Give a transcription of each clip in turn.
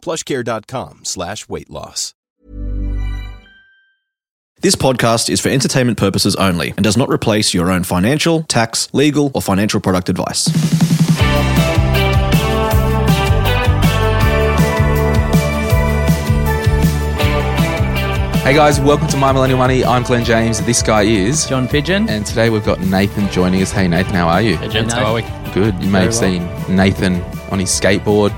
plushcare.com slash weight loss. This podcast is for entertainment purposes only and does not replace your own financial, tax, legal, or financial product advice. Hey guys, welcome to My Millennial Money. I'm Glen James. This guy is John Pigeon. And today we've got Nathan joining us. Hey Nathan, how are you? Hey, gents, Hey, how are we? Good. You may have seen Nathan on his skateboard.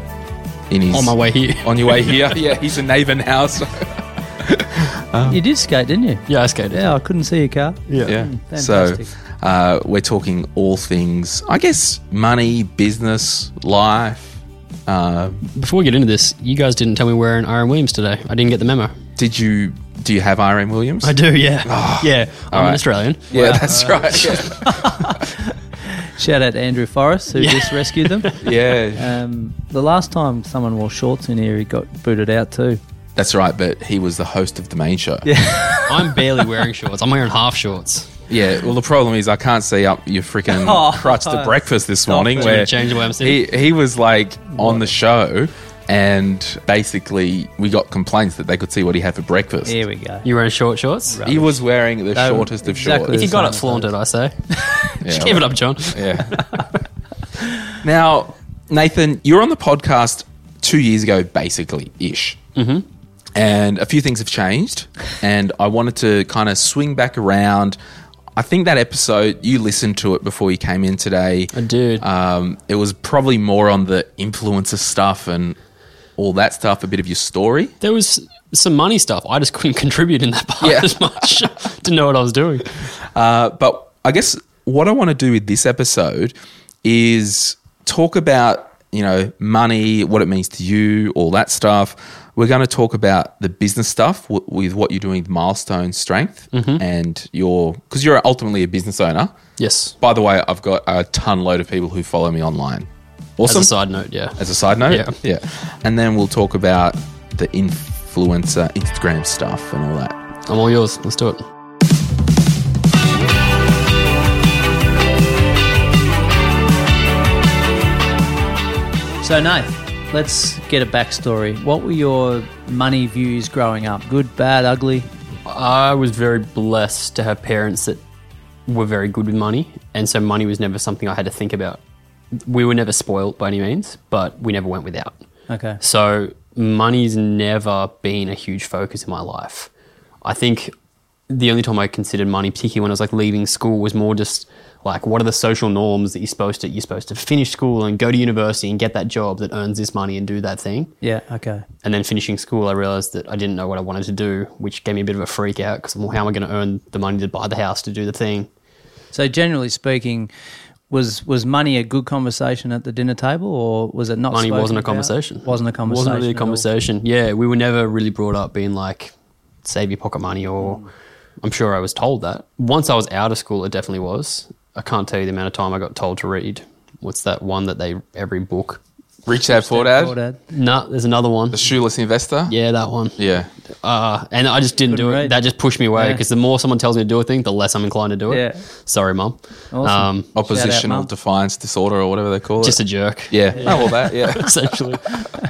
In his On my way here. on your way here. yeah, he's a neighbour now. So, you did skate, didn't you? Yeah, I skated. Yeah, I couldn't see your car. yeah. fantastic. So uh, we're talking all things, I guess, money, business, life. Uh, Before we get into this, you guys didn't tell me we're in RM Williams today. I didn't get the memo. did you? Do you have RM Williams? I do, yeah. yeah, I'm right. an Australian. Yeah, that's right. Yeah. Shout out to Andrew Forrest who just rescued them. yeah, Um, the last time someone wore shorts in here, he got booted out too. that's right. But he was the host of the main show. Yeah. I'm barely wearing shorts. I'm wearing half shorts. Yeah, well, the problem is I can't see up your freaking Oh, crutch to breakfast this morning. it. Where change the way I'm he sitting? he was like on the show, and basically we got complaints that they could see what he had for breakfast. Here we go. You wearing short shorts? He was wearing the They shortest of exactly shorts. If you got it, flaunted, I say. Yeah, Give it up, John. Yeah. now, Nathan, you're on the podcast two years ago, basically ish. Mm-hmm. And a few things have changed, and I wanted to kind of swing back around. I think that episode you listened to it before you came in today. I did. Um, it was probably more on the influencer stuff and all that stuff, a bit of your story. There was some money stuff. I just couldn't contribute in that part Yeah. as much. Didn't know what I was doing. Uh, but I guess what I want to do with this episode is talk about, you know, money, what it means to you, all that stuff. We're going to talk about the business stuff w- with what you're doing with Milestone Strength mm-hmm. and your, because you're ultimately a business owner. Yes. By the way, I've got a ton load of people who follow me online. Awesome. As a side note, yeah. As a side note, Yeah. yeah. And then we'll talk about the influencer Instagram stuff and all that. I'm all yours. Let's do it. So, Nath, let's get a backstory. What were your money views growing up? Good, bad, ugly? I was very blessed to have parents that were very good with money, and so money was never something I had to think about. We were never spoiled by any means, but we never went without. Okay. So money's never been a huge focus in my life. I think the only time I considered money, particularly when I was like leaving school, was more just like what are the social norms that you're supposed to you're supposed to finish school and go to university and get that job that earns this money and do that thing. Yeah, okay. And then finishing school, I realized that I didn't know what I wanted to do, which gave me a bit of a freak out because well, how am I going to earn the money to buy the house to do the thing? So, generally speaking, was was money a good conversation at the dinner table, or was it not? Money wasn't a about? conversation. Wasn't a conversation. Wasn't really a conversation. Yeah, we were never really brought up being like, save your pocket money, or hmm. I'm sure I was told that. Once I was out of school, it definitely was. I can't tell you the amount of time I got told to read. What's that one that they every book? Rich Dad Poor Poor Dad, dad. No, there's another one. the shoeless investor. Yeah, that one. Yeah. Uh, and I just didn't do Couldn't it. read. That just pushed me away Yeah. because the more someone tells me to do a thing, the less I'm inclined to do it. Yeah. Sorry, mum. Awesome. Um, Oppositional Mum. defiance disorder or whatever they call it. just a jerk. yeah. Oh, well, that, yeah. essentially.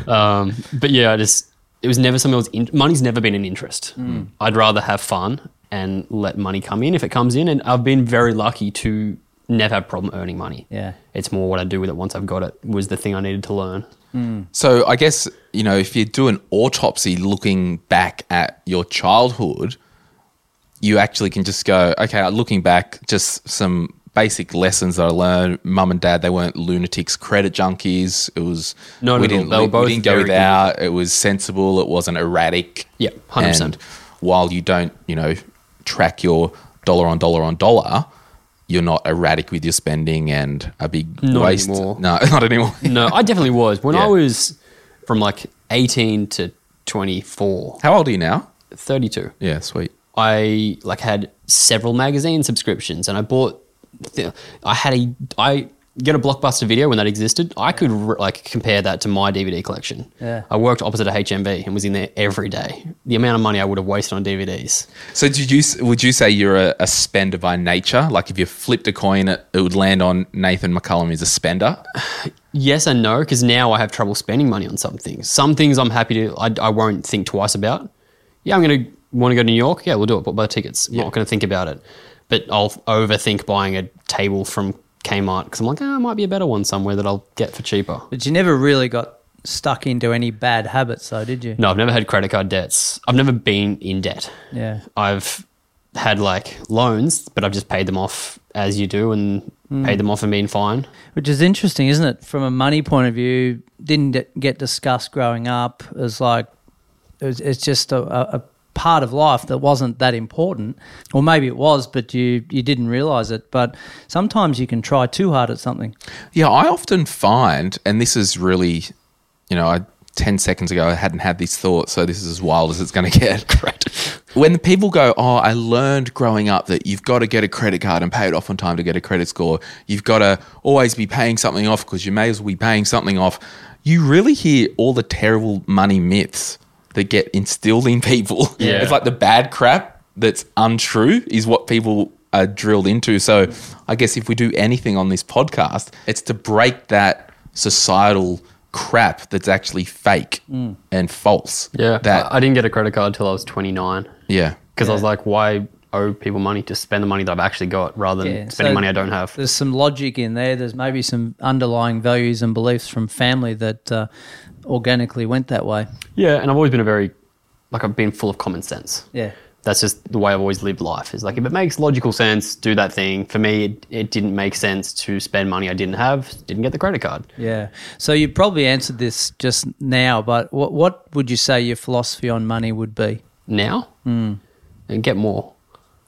um, but yeah, I just it was never something. I was in, money's never been an interest. I'd rather have fun and let money come in if it comes in. And I've been very lucky to never have a problem earning money. Yeah. It's more what I do with it once I've got it was the thing I needed to learn. Hmm. So I guess, you know, if you do an autopsy looking back at your childhood, you actually can just go, okay, uh, looking back, just some basic lessons that I learned. Mum and dad, they weren't lunatics, credit junkies. It was, no, we at didn't, They were we didn't go very good. without. It was sensible. It wasn't erratic. Yeah, 100%. While you don't, you know, track your dollar on dollar on dollar, you're not erratic with your spending and a big Not waste. anymore. No, not anymore. No, I definitely was. When Yeah. I was from like 18 to 24, How old are you now? 32. Yeah, sweet. I like had several magazine subscriptions, and I bought. th- I had a I get a blockbuster video when that existed. I could r- like compare that to my DVD collection. Yeah. I worked opposite a HMV and was in there every day. The amount of money I would have wasted on DVDs. So did you would you say you're a, a spender by nature? Like if you flipped a coin, it, it would land on Nathan McCallum as a spender. Yes and no, because now I have trouble spending money on some things. Some things I'm happy to. I, I won't think twice about. Yeah, I'm gonna want to go to New York. Yeah, we'll do it. But buy tickets. I'm not gonna think about it. But I'll overthink buying a table from Kmart because I'm like, oh, it might be a better one somewhere that I'll get for cheaper. But you never really got stuck into any bad habits, though, did you? No, I've never had credit card debts. I've never been in debt. Yeah. I've had like loans, but I've just paid them off as you do and hmm. paid them off and been fine. Which is interesting, isn't it? From a money point of view, didn't get discussed growing up as like it's just a, a part of life that wasn't that important, or maybe it was, but you you didn't realize it. But sometimes you can try too hard at something. Yeah, I often find, and this is really, you know, I, 10 seconds ago I hadn't had this thought, so this is as wild as it's going to get. When the people go, Oh, I learned growing up that you've got to get a credit card and pay it off on time to get a credit score. You've got to always be paying something off because you may as well be paying something off. You really hear all the terrible money myths that get instilled in people. Yeah. It's like the bad crap that's untrue is what people are drilled into. So I guess if we do anything on this podcast, it's to break that societal crap that's actually fake and false. Yeah. That I, I didn't get a credit card till I was 29 yeah. because I was like, why owe people money to spend the money that I've actually got rather than Yeah, spending so money I don't have? There's some logic in there. There's maybe some underlying values and beliefs from family that uh, organically went that way. Yeah. And I've always been a very, like, I've been full of common sense. Yeah. That's just the way I've always lived life. Is like if it makes logical sense, do that thing. For me, it, it didn't make sense to spend money I didn't have. Didn't get the credit card. Yeah. So you probably answered this just now, but what what would you say your philosophy on money would be? Now, Hmm. and get more.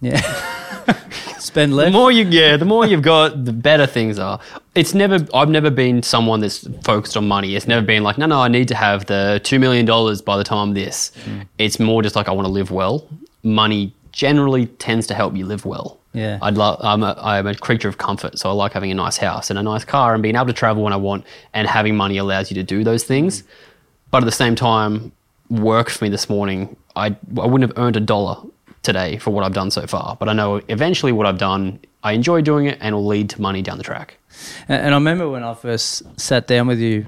Yeah. Spend less. The more you, yeah, the more you've got, the better things are. It's never. I've never been someone that's focused on money. It's never been like, no, no, I need to have the two million dollars by the time this. Hmm. It's more just like I want to live well. Money generally tends to help you live well. Yeah. I'd love. I'm a, I'm a creature of comfort, so I like having a nice house and a nice car and being able to travel when I want. And having money allows you to do those things. Hmm. But at the same time, work for me this morning. I I wouldn't have earned a dollar today for what I've done so far. But I know eventually what I've done, I enjoy doing it and will lead to money down the track. And, and I remember when I first sat down with you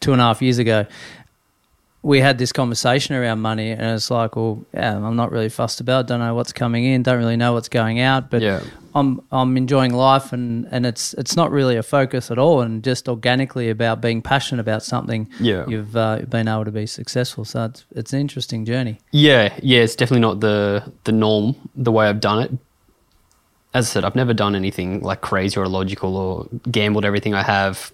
two and a half years ago, we had this conversation around money, and it's like, well, yeah, I'm not really fussed about. It. Don't know what's coming in. Don't really know what's going out. But Yeah. I'm I'm enjoying life, and and it's it's not really a focus at all, and just organically about being passionate about something. Yeah. you've uh, been able to be successful. So it's it's an interesting journey. Yeah, yeah, it's definitely not the the norm the way I've done it. As I said, I've never done anything like crazy or illogical or gambled everything I have.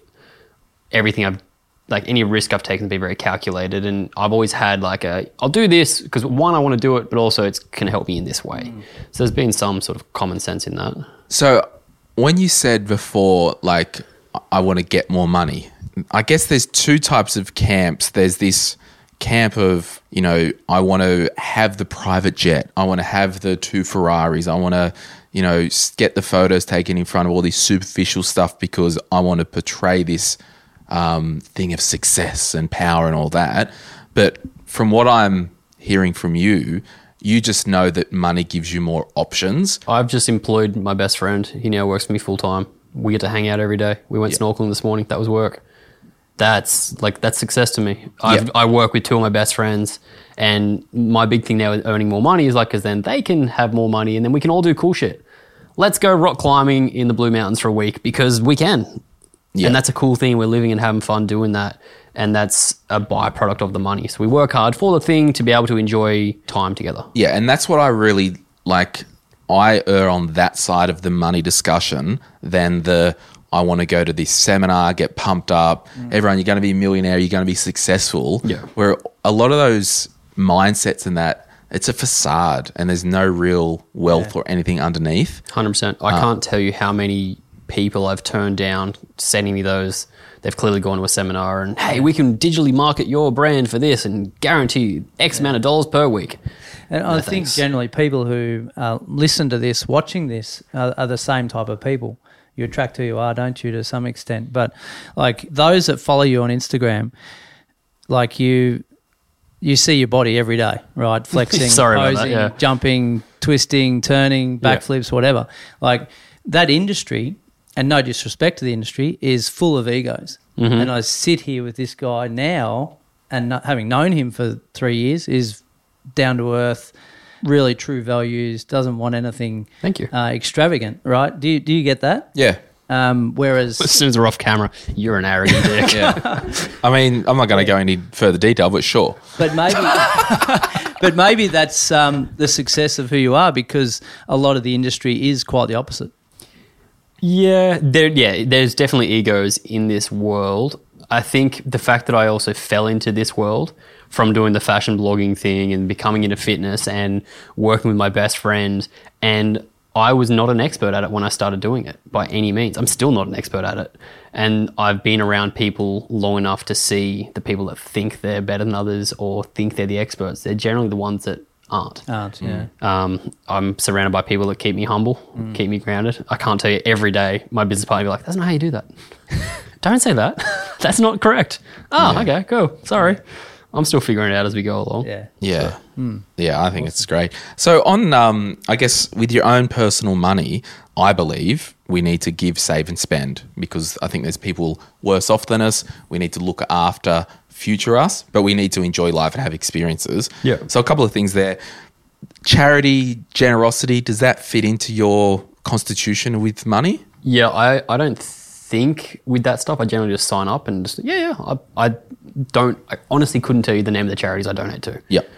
Everything I've like any risk I've taken to be very calculated, and I've always had like a I'll do this because one I want to do it, but also it's can help me in this way. Mm. So there's been some sort of common sense in that. So when you said before, like, I want to get more money, I guess there's two types of camps. There's this camp of, you know, I want to have the private jet. I want to have the two Ferraris. I want to, you know, get the photos taken in front of all this superficial stuff because I want to portray this um, thing of success and power and all that. But from what I'm hearing from you, you just know that money gives you more options. I've just employed my best friend. He now works for me full time. We get to hang out every day. We went snorkeling this morning. That was work. That's like that's success to me. I've, Yeah. I work with two of my best friends, and my big thing now with earning more money is like because then they can have more money, and then we can all do cool shit. Let's go rock climbing in the Blue Mountains for a week because we can, Yeah. and that's a cool thing. We're living and having fun doing that, and that's a byproduct of the money. So we work hard for the thing to be able to enjoy time together. Yeah, and that's what I really like. I err on that side of the money discussion than the I want to go to this seminar, get pumped up. Mm. Everyone, you're going to be a millionaire, you're going to be successful. Yeah. Where a lot of those mindsets and that, it's a facade and there's no real wealth or anything underneath. Hundred percent. I uh, can't tell you how many people I've turned down sending me those. They've clearly gone to a seminar and hey, we can digitally market your brand for this and guarantee X amount of dollars per week. And I think thanks. generally people who uh, listen to this, watching this, are, are the same type of people. You attract who you are, don't you, to some extent? But like those that follow you on Instagram, like you, you see your body every day, right? Flexing, Sorry about that, posing, yeah. jumping, twisting, turning, backflips, whatever. Like that industry, and no disrespect to the industry, is full of egos. Mm-hmm. And I sit here with this guy now, and not, having known him for three years, is down to earth, really true values, doesn't want anything Thank you. uh, extravagant, right? Do you, do you get that? Yeah. Um, whereas, As soon as we're off camera, you're an arrogant dick. yeah. I mean, I'm not going to go any further detail, but sure. but maybe, but maybe that's um, the success of who you are because a lot of the industry is quite the opposite. Yeah, there. Yeah, there's definitely egos in this world. I think the fact that I also fell into this world from doing the fashion blogging thing and becoming into fitness and working with my best friend, and I was not an expert at it when I started doing it by any means. I'm still not an expert at it, and I've been around people long enough to see the people that think they're better than others or think they're the experts. They're generally the ones that aren't. Aren't yeah? Um, I'm surrounded by people that keep me humble, keep me grounded. I can't tell you every day my business partner be like, that's not how you do that. Don't say that. that's not correct. Oh, okay, cool. Sorry. I'm still figuring it out as we go along. Yeah. Yeah. Yeah, I think it's great. So, on, um, I guess, with your own personal money, I believe we need to give, save, and spend because I think there's people worse off than us. We need to look after future us, but we need to enjoy life and have experiences. Yeah. So, a couple of things there. Charity, generosity, does that fit into your constitution with money? Yeah, I, I don't think with that stuff, I generally just sign up and just, yeah, yeah. I, I don't, I honestly couldn't tell you the name of the charities I donate to. Yep.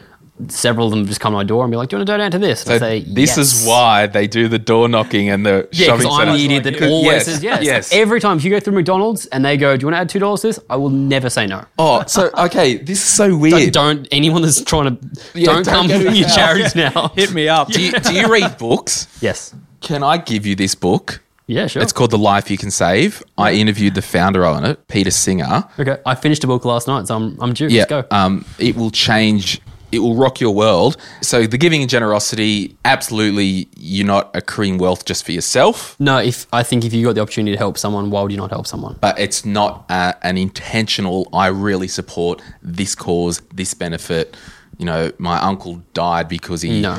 Several of them just come to my door and be like, do you want to donate to this? And So I say, this is why they do the door knocking and the Yeah, shopping because I'm the idiot that always yes, says yes. Yes. Every time, if you go through McDonald's and they go, "Do you want to add two dollars to this?" I will never say no. Oh, so okay, this is so Don't, weird. don't anyone that's trying to Yeah, don't, don't come go to to your charities now. Hit me up. Do you, do you read books? Yes. Can I give you this book? Yeah, sure. It's called The Life You Can Save. I interviewed the founder on it, Peter Singer. okay. I finished a book last night, so I'm I'm due. Yeah, Let's go. um, it will change. It will rock your world. So the giving and generosity, absolutely, you're not accruing wealth just for yourself, no, if I think if you got the opportunity to help someone, why would you not help someone? but it's not uh, an intentional. I really support this cause, this benefit. You know, my uncle died because he No.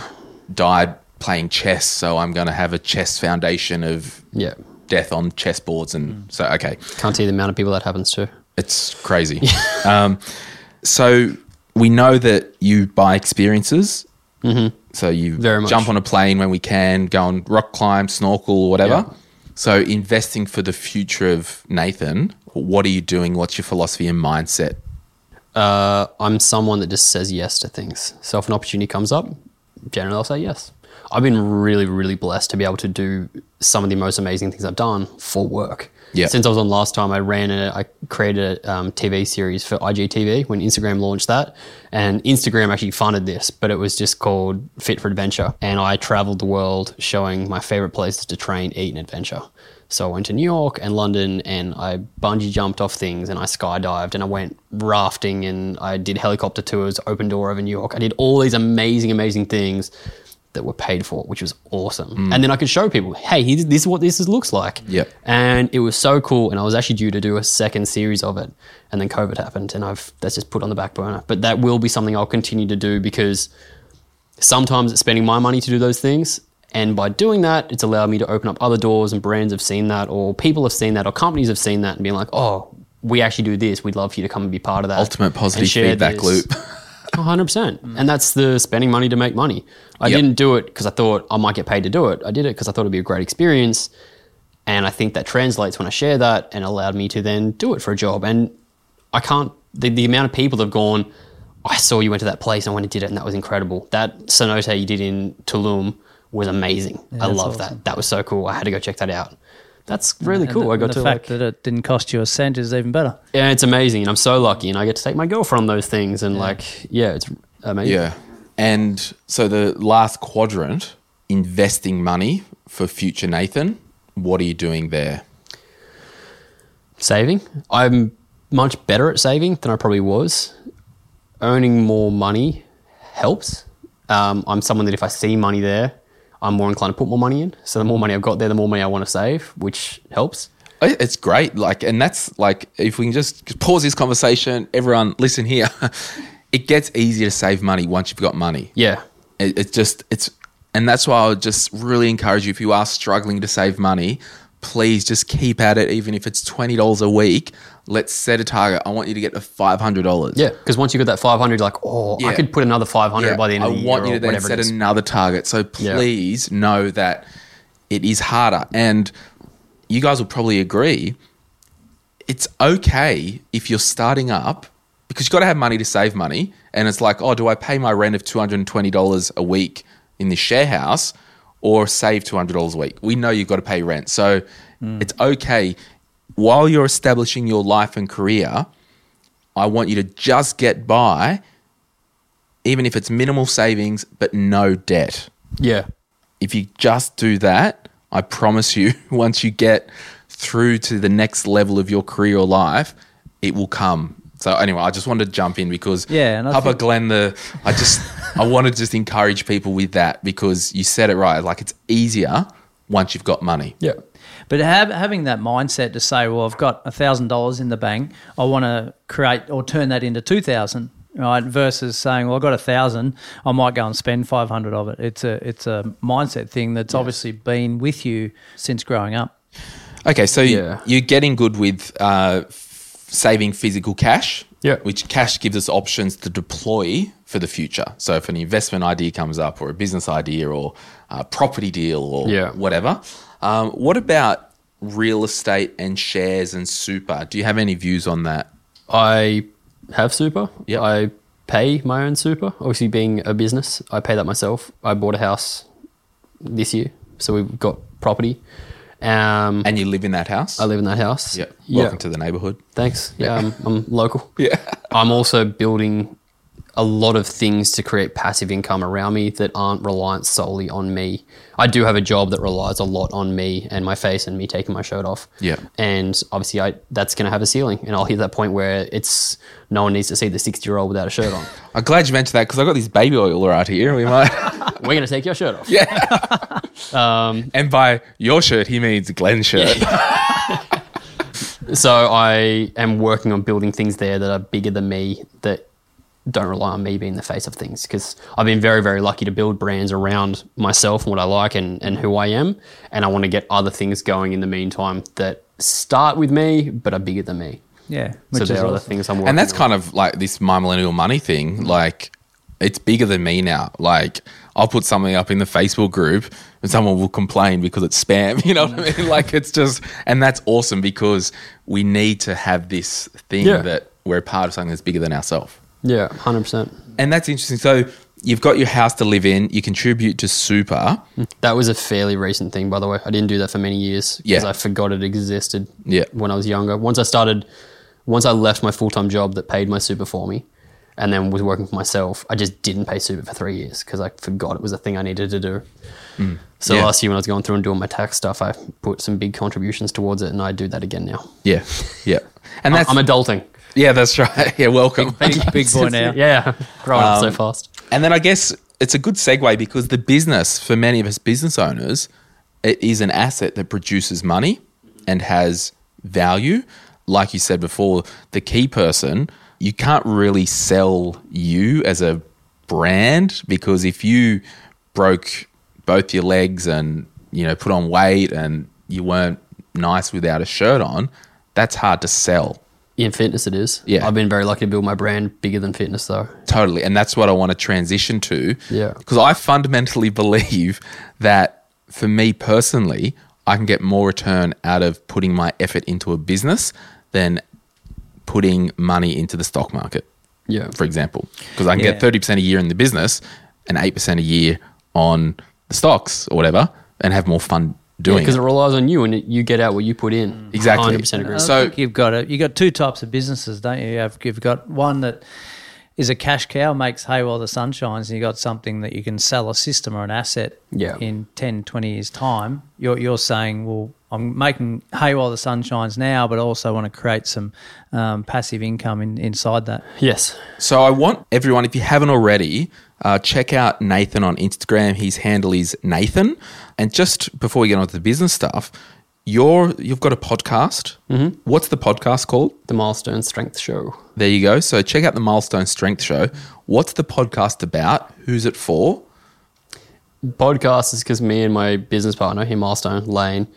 died playing chess, so I'm going to have a chess foundation of Yeah. death on chessboards, and so okay. Can't see the amount of people that happens to. It's crazy. um, so we know that you buy experiences. Mm-hmm. So you Very much. jump on a plane when we can, go on rock climb, snorkel, whatever. Yeah. So investing for the future of Nathan. What are you doing? What's your philosophy and mindset? Uh, I'm someone that just says yes to things. So if an opportunity comes up, generally I'll say yes. I've been really, really blessed to be able to do some of the most amazing things I've done for work. Since I was on last time, I ran a, I created a um, TV series for IGTV when Instagram launched that, and Instagram actually funded this, but it was just called Fit for Adventure, and I traveled the world showing my favorite places to train, eat, and adventure. So I went to New York and London and I bungee jumped off things and I skydived and I went rafting and I did helicopter tours, open door over New York. I did all these amazing, amazing things that were paid for, which was awesome. Mm. And then I could show people, hey, this is what this is, looks like. Yep. And it was so cool. And I was actually due to do a second series of it. And then COVID happened and I've that's just put on the back burner. But that will be something I'll continue to do because sometimes it's spending my money to do those things. And by doing that, it's allowed me to open up other doors and brands have seen that, or people have seen that, or companies have seen that and been like, oh, we actually do this. We'd love for you to come and be part of that. Ultimate positive feedback this." loop. 100%. Mm. And that's the spending money to make money. I Yep. didn't do it because I thought I might get paid to do it. I did it because I thought it'd be a great experience. And I think that translates when I share that and allowed me to then do it for a job. And I can't, the, the amount of people that have gone, I saw you went to that place and I went and did it and that was incredible. That cenote you did in Tulum was amazing. I love awesome. that. That was so cool. I had to go check that out. That's really And cool. the, I got the to fact like, that it didn't cost you a cent is even better. yeah, it's amazing. And I'm so lucky. And I get to take my girlfriend on those things. And like, yeah, it's amazing. Yeah. And so the last quadrant, investing money for future Nathan. what are you doing there? saving. I'm much better at saving than I probably was. Earning more money helps. Um, I'm someone that if I see money there, I'm more inclined to put more money in. So the more money I've got there, the more money I want to save, which helps. It's great. Like, and that's like, if we can just pause this conversation, everyone listen here. it gets easier to save money once you've got money. Yeah. It, it's just, it's, and that's why I would just really encourage you if you are struggling to save money, please just keep at it. Even if it's $20 a week, let's set a target. I want you to get to $500. Yeah. Because once you got that 500, you're like, oh, I could put another 500 by the end of I the year. want you to then whatever set another target. So Yeah. please know that it is harder. And you guys will probably agree it's okay if you're starting up because you've got to have money to save money. And it's like, oh, do I pay my rent of $220 a week in this share house or save $200 a week? We know you've got to pay rent. So mm. it's okay. While you're establishing your life and career, I want you to just get by, even if it's minimal savings, but no debt Yeah. if you just do that, I promise you, once you get through to the next level of your career or life, it will come. So anyway, I just wanted to jump in because Yeah, Papa think- Glen, the I just I want to just encourage people with that because you said it right. Like it's easier once you've got money. Yeah. But have, having that mindset to say, well, I've got thousand dollars in the bank, I want to create or turn that into two thousand, right? Versus saying, well, I've got a thousand, I might go and spend five hundred of it. It's a it's a mindset thing that's obviously been with you since growing up. Okay, so you- Yeah. you're getting good with uh, f- saving physical cash, Yeah. which cash gives us options to deploy for the future. So if an investment idea comes up, or a business idea, or a property deal, or Yeah. whatever, um, what about real estate and shares and super? Do you have any views on that? I have super. Yeah, I pay my own super. Obviously, being a business, I pay that myself. I bought a house this year, so we've got property. Um, And you live in that house? I live in that house. Yeah. Welcome to the neighborhood. Thanks. Yeah, I'm, I'm local. Yeah. I'm also building a lot of things to create passive income around me that aren't reliant solely on me. I do have a job that relies a lot on me and my face and me taking my shirt off. Yeah. And obviously, I that's going to have a ceiling, and I'll hit that point where it's no one needs to see the 60 year old without a shirt on. I'm glad you mentioned that because I've got this baby oil right here. We might. We're going to take your shirt off. yeah. Um, And by your shirt, he means Glen's shirt. so I am working on building things there that are bigger than me that don't rely on me being the face of things because I've been very very lucky to build brands around myself and what I like and, and who I am and I want to get other things going in the meantime that start with me but are bigger than me Yeah, so which is there are the awesome. things I'm working and that's on. kind of like this my millennial money thing like it's bigger than me now like i'll put something up in the facebook group and someone will complain because it's spam you know what i mm. mean like it's just and that's awesome because we need to have this thing Yeah. that we're part of something that's bigger than ourselves yeah 100% and that's interesting. So you've got your house to live in you contribute to super. Mm. That was a fairly recent thing by the way. I didn't do that for many years because Yeah. I forgot it existed Yeah. when I was younger. Once I started once I left my full-time job that paid my super for me and then was working for myself I just didn't pay super for three years because I forgot it was a thing I needed to do. Mm. So Yeah. last year when I was going through and doing my tax stuff I put some big contributions towards it and I do that again now. Yeah. Yeah. And I'm, that's I'm adulting yeah that's right yeah welcome big, big boy now. yeah growing up so Um, fast And then I guess it's a good segue because the business, for many of us business owners, it is an asset that produces money and has value. Like you said before, the key person, you can't really sell you as a brand because if you broke both your legs and, you know, put on weight and you weren't nice without a shirt on, that's hard to sell. In fitness it is Yeah. I've been very lucky to build my brand bigger than fitness though Totally. And that's what I want to transition to. Yeah. Because I fundamentally believe that for me personally, I can get more return out of putting my effort into a business than putting money into the stock market, yeah for example. Because I can Yeah. get 30% a year in the business and 8% a year on the stocks or whatever and have more fun doing because it. it relies on you and it, you get out what you put in Exactly. 100% agree I So- you've got a, You've got two types of businesses, don't you? You've, you've got one that is a cash cow, makes hay while the sun shines, and you've got something that you can sell a system or an asset Yeah. in 10, 20 years' time, you're, you're saying, well, I'm making hay while the sun shines now, but I also want to create some um, passive income in, inside that. Yes. So I want everyone, if you haven't already, uh, check out Nathan on Instagram. His handle is Nathan. And just before we get on to the business stuff, you're you've got a podcast. Mm-hmm. What's the podcast called? The Milestone Strength Show. There you go. So check out the Milestone Strength Show. What's the podcast about? Who's it for? podcast is because me and my business partner, here Milestone Lane,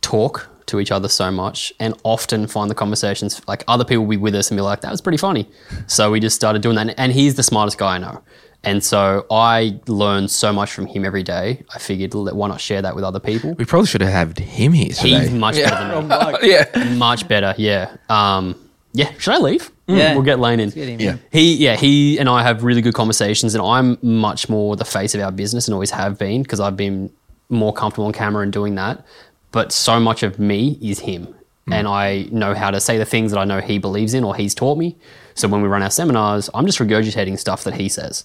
talk to each other so much and often find the conversations like other people will be with us and be like, that was pretty funny. So we just started doing that. And he's the smartest guy I know. And so I learn so much from him every day. I figured, why not share that with other people? We probably should have had him here today. He's much better than me. yeah. Much better, yeah. Um, yeah, should I leave? Yeah. We'll get Lane in. get Yeah. He, yeah, he and I have really good conversations, and I'm much more the face of our business and always have been because I've been more comfortable on camera and doing that. But so much of me is him, and I know how to say the things that I know he believes in or he's taught me. So when we run our seminars, I'm just regurgitating stuff that he says,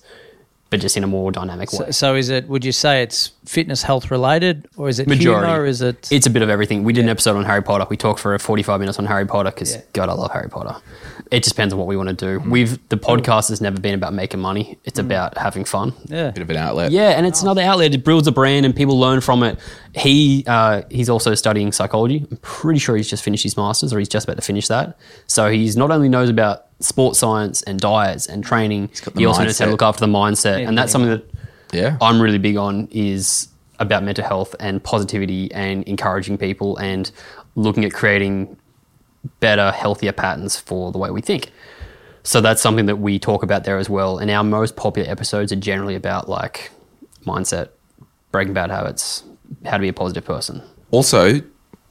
but just in a more dynamic way. So, so is it, would you say it's fitness health related or is it Majority. humor? Is it, It's a bit of everything. We did an episode on Harry Potter. We talked for 45 minutes on Harry Potter because Yeah. God, I love Harry Potter. It just depends on what we want to do. Mm. We've the podcast has never been about making money. It's about having fun. yeah. Bit of an outlet. Yeah, and it's another outlet. It builds a brand, and people learn from it. He uh, he's also studying psychology. I'm pretty sure he's just finished his masters, or he's just about to finish that. So he's not only knows about sports science and diets and training, got the he also knows how to look after the mindset, and that's something that Yeah. I'm really big on is about mental health and positivity and encouraging people and looking at creating better, healthier patterns for the way we think. So that's something that we talk about there as well. And our most popular episodes are generally about like mindset, breaking bad habits, how to be a positive person. Also,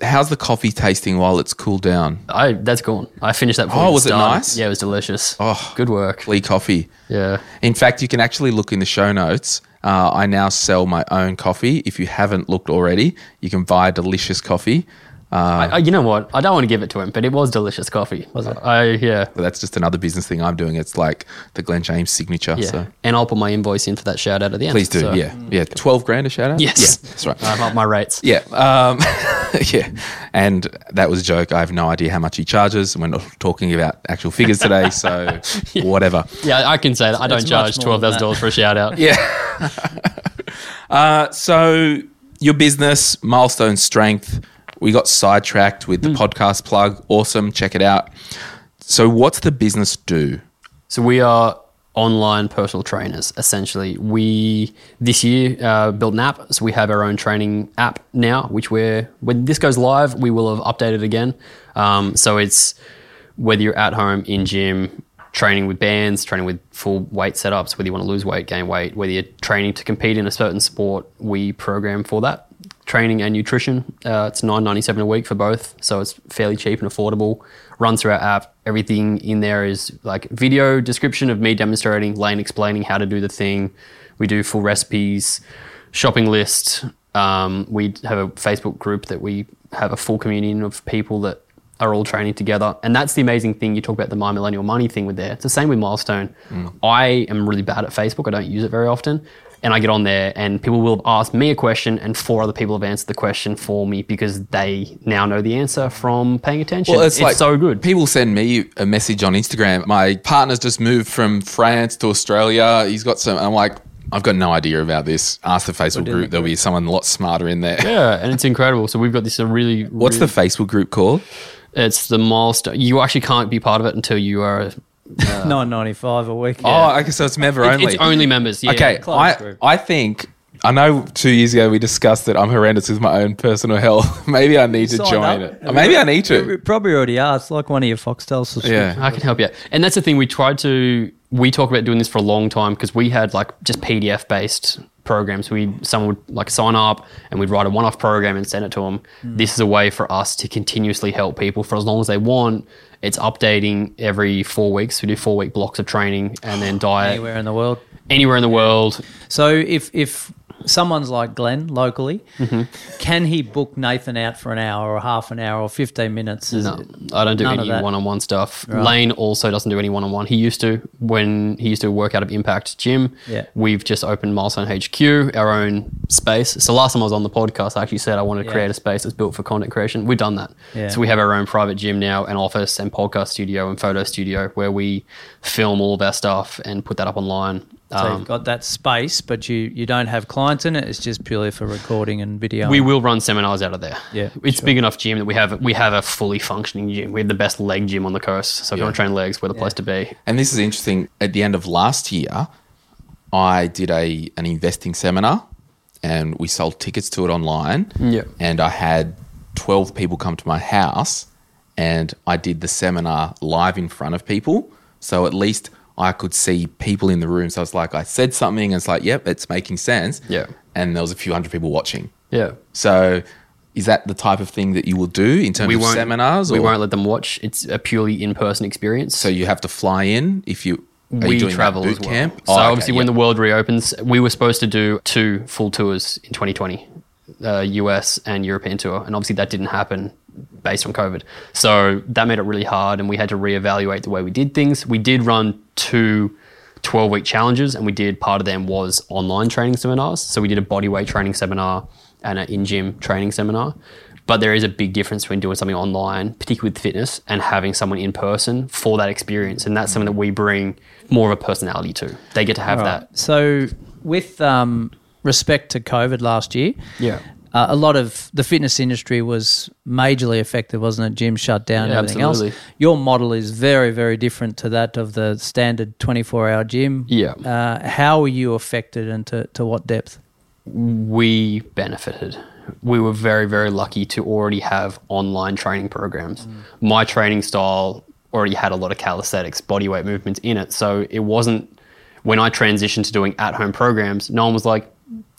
how's the coffee tasting while it's cooled down? I that's gone. I finished that. Oh, was it started. nice? Yeah, it was delicious. Oh. good work. Glee Coffee. Yeah. In fact, you can actually look in the show notes. Uh, I now sell my own coffee. If you haven't looked already, you can buy delicious coffee. I, I- you know what? I don't want to give it to him, but it was delicious coffee. Was it? I yeah. But that's just another business thing I'm doing. It's like the Glen James signature. Yeah. So And I'll put my invoice in for that shout out at the end. please do. So- Yeah. Yeah. 12 grand a shout out? Yes. Yeah. That's right. I've upped my rates. Yeah. Um, yeah. And that was a joke. I have no idea how much he charges. We're not talking about actual figures today. So whatever. Yeah, I can say that. I don't it's charge much more twelve than thousand dollars for a shout out. Yeah. uh, so your business, Milestone Strength, we got sidetracked with the Hmm. podcast plug. Awesome. Check it out. So what's the business do? So we are online personal trainers. Essentially, we this year uh, built an app. So we have our own training app now, which we're when this goes live, we will have updated again. Um, so it's whether you're at home in gym. Training with bands, training with full weight setups, whether you want to lose weight, gain weight, whether you're training to compete in a certain sport, we program for that. Training and nutrition, uh, it's nine ninety seven a week for both, so it's fairly cheap and affordable. Runs through our app. Everything in there is like video description of me demonstrating, Lane explaining how to do the thing. We do full recipes, shopping list. Um, we have a Facebook group that we have a full community of people that are all training together. And that's the amazing thing. You talk about the My Millennial Money thing with there. It's the same with Milestone. I am really bad at Facebook. I don't use it very often. And I get on there and people will ask me a question and four other people have answered the question for me because they now know the answer from paying attention. Well, it's, like so good. People send me a message on Instagram. My partner's just moved from France to Australia. He's got some. I'm like, I've got no idea about this. Ask the Facebook group. There'll be someone a lot smarter in there. Yeah, and it's incredible. So we've got this a really What's really, the Facebook group called? It's the milestone. You actually can't be part of it until you are. Uh, Nine ninety five a week. Oh, okay. So it's member only. It's only members. Yeah. Okay, Closed I, group. I think I know two years ago we discussed that I'm horrendous with my own personal health. Maybe I need to Sign join up. it. Maybe I need You to. probably already are. It's like one of your Foxtel subscriptions. Yeah. I can help you. And that's the thing. We tried to. We talk about doing this for a long time because we had like just PDF based programs. We someone would like sign up and we'd write a one off program and send it to them. Hmm. This is a way for us to continuously help people for as long as they want. It's updating every four weeks. We do four week blocks of training and then diet Anywhere in the world. anywhere in the world. So if if someone's like Glen locally, Mm-hmm. can he book Nathan out for an hour or half an hour or 15 minutes? Is No, it- I don't do any one-on-one stuff. Lane also doesn't do any one-on-one. He used to when he used to work out of Impact Gym. Yeah. We've just opened Milestone HQ, our own space. So last time I was on the podcast, I actually said I wanted to Yeah. create a space that's built for content creation. We've done that. Yeah. So we have our own private gym now, an office and podcast studio and photo studio where we film all of our stuff and put that up online. So Um, you've got that space, but you, you don't have clients in it. It's just purely for recording and video. We will run seminars out of there. Yeah, it's sure. big enough gym that we have we have a fully functioning gym. We have the best leg gym on the coast, so if you want to train legs, we're the place to be. And this is interesting. At the end of last year, I did a an investing seminar, and we sold tickets to it online. Yeah. And I had twelve people come to my house, and I did the seminar live in front of people. So at least I could see people in the room. So it's like I said something, and it's like, yep, it's making sense. Yeah. And there was a few hundred people watching. Yeah. So. Is that the type of thing that you will do in terms We of seminars? We won't let them watch. It's a purely in-person experience. So you have to fly in if you. Are we you doing travel boot well. camp? So Oh, okay, obviously, when the world reopens, we were supposed to do two full tours in 2020, uh, US and European tour, and obviously that didn't happen based on COVID. So that made it really hard, and we had to reevaluate the way we did things. We did run two 12 week challenges, and we did part of them was online training seminars. So we did a bodyweight training seminar and an in gym training seminar. But there is a big difference between doing something online, particularly with fitness, and having someone in person for that experience. And that's something that we bring more of a personality to. They get to have Right. that. So, with um, respect to COVID last year, Yeah. Uh, a lot of the fitness industry was majorly affected, wasn't it? Gyms shut down and Yeah, everything absolutely. else. Your model is very, very different to that of the standard 24 hour gym. Yeah. Uh, how were you affected and to, to what depth? we benefited. We were very, very lucky to already have online training programs. My training style already had a lot of calisthenics, bodyweight movements in it. So it wasn't, when I transitioned to doing at home programs, no one was like,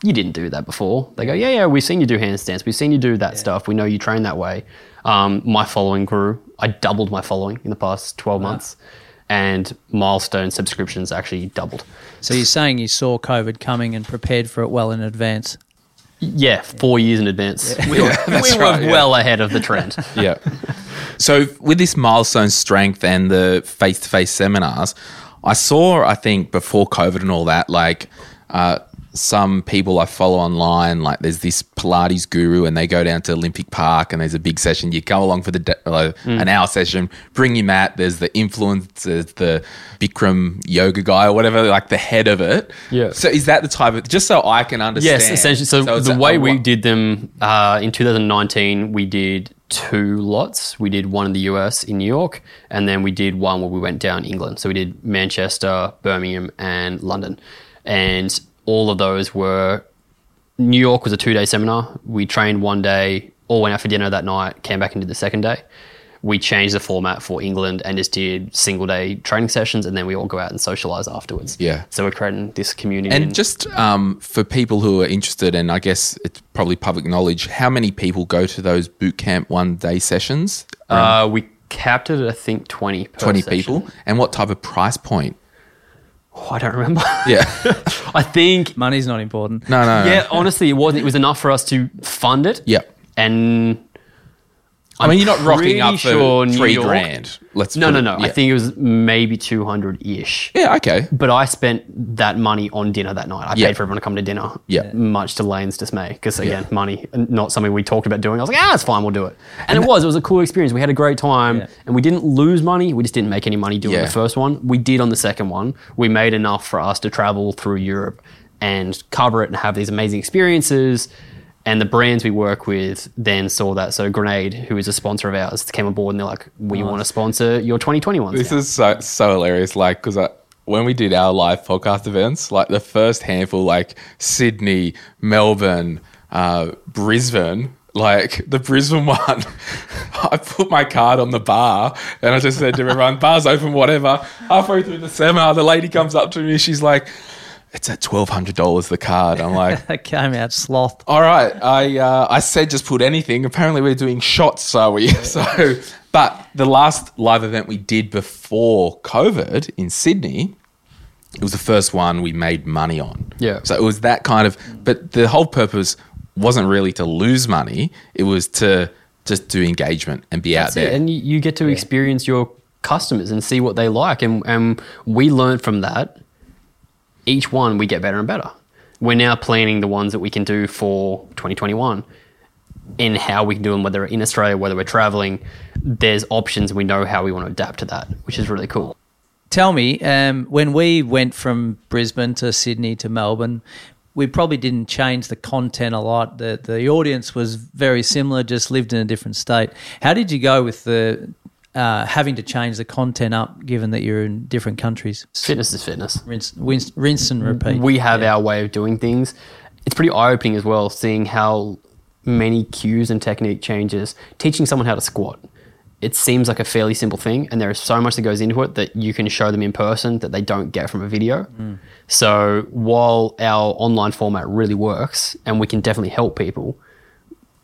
you didn't do that before. They go, yeah, yeah, we've seen you do handstands. We've seen you do that stuff. We know you train that way. Um, my following grew. I doubled my following in the past 12 months. And milestone subscriptions actually doubled. So, you're saying you saw COVID coming and prepared for it well in advance? Yeah, four years in advance. We were, we were right, yeah. well ahead of the trend. yeah. So with this milestone strength and the face-to-face seminars, I saw, I think, before COVID and all that, like uh, some people I follow online, like there's this Pilates guru, and they go down to Olympic Park, and there's a big session. You go along for the de- uh, an hour session, bring your mat. There's the influencers, the Bikram yoga guy or whatever, like the head of it. Yeah. So is that the type of just so I can understand? Yes, essentially. So, it's the way a we did them uh, in 2019, we did two lots. We did one in the US in New York, and then we did one where we went down England. So we did Manchester, Birmingham, and London, and all of those were. New York was a two day seminar. We trained one day, all went out for dinner that night, came back and did the second day. We changed the format for England and just did single day training sessions, and then we all go out and socialize afterwards. Yeah. So we're creating this community. And just um, for people who are interested, and I guess it's probably public knowledge, how many people go to those boot camp one day sessions? Uh, we capped it at I think twenty. Per 20 session. people. And what type of price point? Oh, I don't remember. Yeah. I think. Money's not important. No, no, no. Yeah, honestly, it wasn't. It was enough for us to fund it. Yeah. and I mean, you're not rocking up for sure New three York- grand. Let's no, put no, it- no. I yeah. think it was maybe two hundred ish. Yeah, okay. But I spent that money on dinner that night. I Yeah. paid for everyone to come to dinner. Yeah. Much to Lane's dismay, because again, money, not something we talked about doing. I was like, ah, it's fine, we'll do it. And, it was. It was a cool experience. We had a great time, Yeah. and we didn't lose money. We just didn't make any money doing Yeah. the first one. We did on the second one. We made enough for us to travel through Europe and cover it and have these amazing experiences. And the brands we work with then saw that. So Grenade, who is a sponsor of ours, came aboard and they're like, we want to sponsor your 2021 This is so, so hilarious. Like, because when we did our live podcast events, like the first handful, like Sydney, Melbourne, uh, Brisbane, like the Brisbane one, I put my card on the bar and I just said to everyone, bar's open, whatever. Halfway through the seminar, the lady comes up to me. She's like, it's at $1,200 the card. I'm like, That came out sloth. all right, I uh, I said just put anything. Apparently, we're doing shots, are we? So, but the last live event we did before COVID in Sydney, it was the first one we made money on. Yeah. So it was that kind of, but the whole purpose wasn't really to lose money. It was to just do engagement and be out there. it. And you, you get to experience your customers and see what they like. And, and we learn from that. Each one, we get better and better. We're now planning the ones that we can do for 2021 in how we can do them, whether in Australia, whether we're traveling. There's options. We know how we want to adapt to that, which is really cool. Tell me, um, when we went from Brisbane to Sydney to Melbourne, we probably didn't change the content a lot. The the audience was very similar, just lived in a different state. How did you go with the uh, having to change the content up, given that you're in different countries? Fitness is fitness. Rinse, rinse, rinse and repeat. we have our way of doing things. It's pretty eye opening as well, seeing how many cues and technique changes. Teaching someone how to squat, it seems like a fairly simple thing, and there is so much that goes into it that you can show them in person that they don't get from a video. So while our online format really works, and we can definitely help people,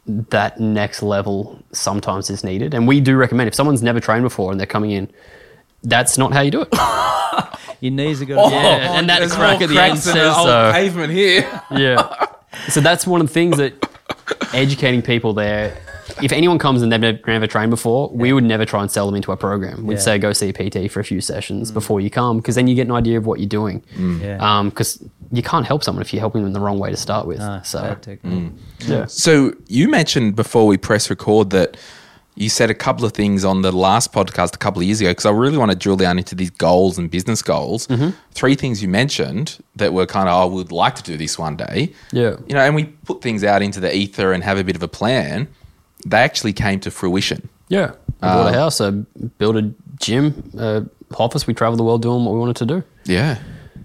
that next level sometimes is needed. And we do recommend if someone's never trained before and they're coming in, that's not how you do it. Your knees are got. Oh, yeah, and that There's crack more at the end cracks says whole so. pavement here. Yeah. So that's one of the things that educating people there. If anyone comes and they've never, never trained before, we would never try and sell them into a program. We'd Yeah. say go see a PT for a few sessions mm. before you come, because then you get an idea of what you're doing. Mm. Um, yeah. Because you can't help someone if you're helping them the wrong way to start with. No, so bad technique. yeah. So you mentioned before we press record that you said a couple of things on the last podcast a couple of years ago because I really want to drill down into these goals and business goals. Mm-hmm. Three things you mentioned that were kind of I would like to do this one day. Yeah. You know, and we put things out into the ether and have a bit of a plan. They actually came to fruition. Yeah. I bought a house, I built a gym, uh, office. We traveled the world doing what we wanted to do. Yeah.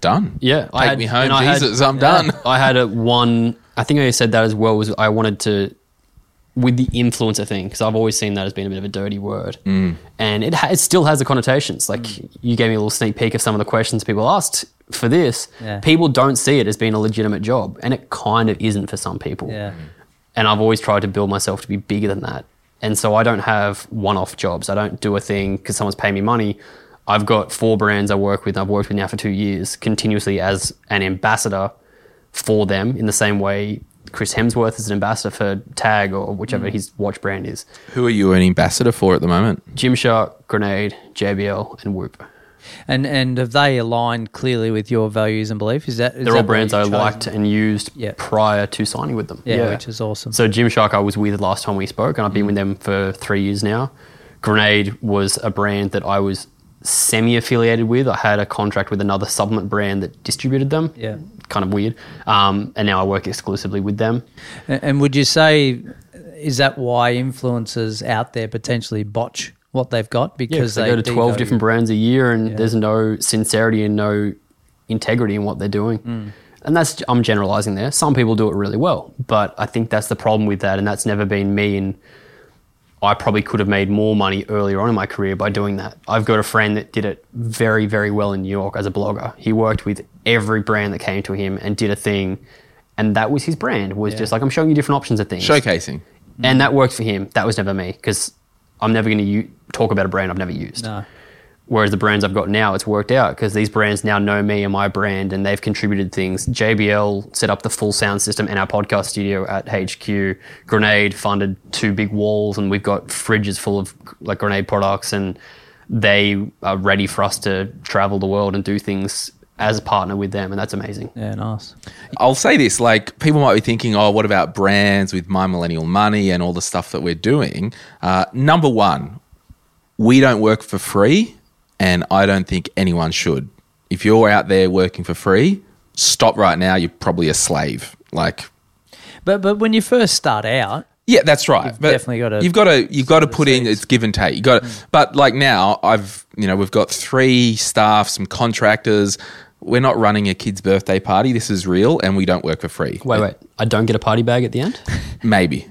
Done. Yeah, Take me home, and I had- Jesus. I'm done. I had a one. I think I said that as well. Was I wanted to with the influencer thing because I've always seen that as being a bit of a dirty word, Mm. and it, ha- it still has the connotations. Like you gave me a little sneak peek of some of the questions people asked for this. Yeah. People don't see it as being a legitimate job, and it kind of isn't for some people. Yeah. And I've always tried to build myself to be bigger than that. And so I don't have one off jobs. I don't do a thing because someone's paying me money. I've got four brands I work with. I've worked with now for two years continuously as an ambassador for them in the same way Chris Hemsworth is an ambassador for Tag or whichever mm. his watch brand is. Who are you an ambassador for at the moment? Gymshark, Grenade, JBL, and Whoop. And and have they aligned clearly with your values and beliefs? Is that is They're that all brands I liked them? and used Yeah. prior to signing with them. Yeah, which is awesome. So Gymshark I was with last time we spoke, and I've been mm. with them for three years now. Grenade was a brand that I was semi-affiliated with. I had a contract with another supplement brand that distributed them. Yeah. kind of weird. Um, and now I work exclusively with them. And would you say is that why influencers out there potentially botch what they've got because they, go to twelve devalue- different brands a year, and Yeah. there's no sincerity and no integrity in what they're doing. Mm. And that's I'm generalizing there. Some people do it really well, but I think that's the problem with that, and that's never been me. And I probably could have made more money earlier on in my career by doing that. I've got a friend that did it very, very well in New York as a blogger. He worked with every brand that came to him and did a thing, and that was his brand. Was just like I'm showing you different options of things Showcasing. and that worked for him. That was never me because I'm never going to u- talk about a brand I've never used. No. Whereas the brands I've got now, it's worked out because these brands now know me and my brand, and they've contributed things. JBL set up the full sound system in our podcast studio at HQ. Grenade funded two big walls, and we've got fridges full of like Grenade products, and they are ready for us to travel the world and do things as a partner with them, and that's amazing. Yeah, nice. I'll say this like people might be thinking, oh, what about brands with My Millennial Money and all the stuff that we're doing? Uh, number one, we don't work for free, and I don't think anyone should. If you're out there working for free, stop right now. You're probably a slave. Like, But but when you first start out, yeah, that's right. You've definitely gotta You've got to. You've got to put in. It's give and take. You got. to hmm. But like now, I've. You know, we've got three staff, some contractors. We're not running a kid's birthday party. This is real, and we don't work for free. Wait, wait, I don't get a party bag at the end. Maybe.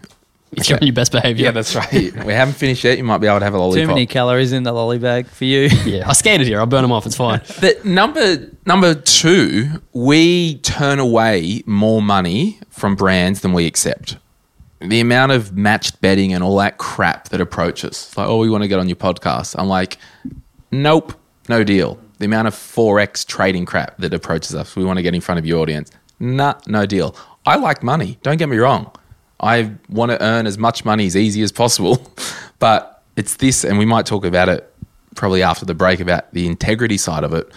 If you're on your best behavior. Yeah, that's right. we haven't finished yet. You might be able to have a lollipop. too many calories in the lolly bag for you. Yeah, I scanned it here. I'll burn them off. It's fine. But number number two, we turn away more money from brands than we accept. The amount of matched betting and all that crap that approaches, like, oh, we want to get on your podcast. I'm like, nope, no deal. the amount of forex trading crap that approaches us. We want to get in front of your audience. Nah, no deal. I like money. Don't get me wrong. I want to earn as much money as easy as possible, but it's this, and we might talk about it probably after the break about the integrity side of it.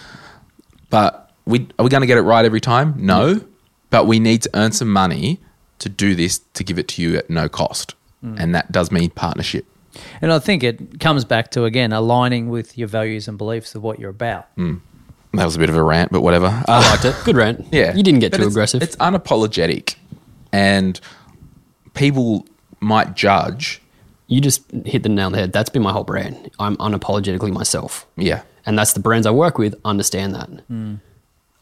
But we are we going to get it right every time? No, but we need to earn some money to do this to give it to you at no cost, mm. and that does mean partnership. And I think it comes back to again aligning with your values and beliefs of what you're about. Mm. That was a bit of a rant, but whatever. I liked it. Good rant. Yeah. You didn't get But too it's- aggressive. It's unapologetic. And people might judge. you just hit the nail on the head. That's been my whole brand. I'm unapologetically myself. Yeah. And that's the brands I work with understand that. Hmm.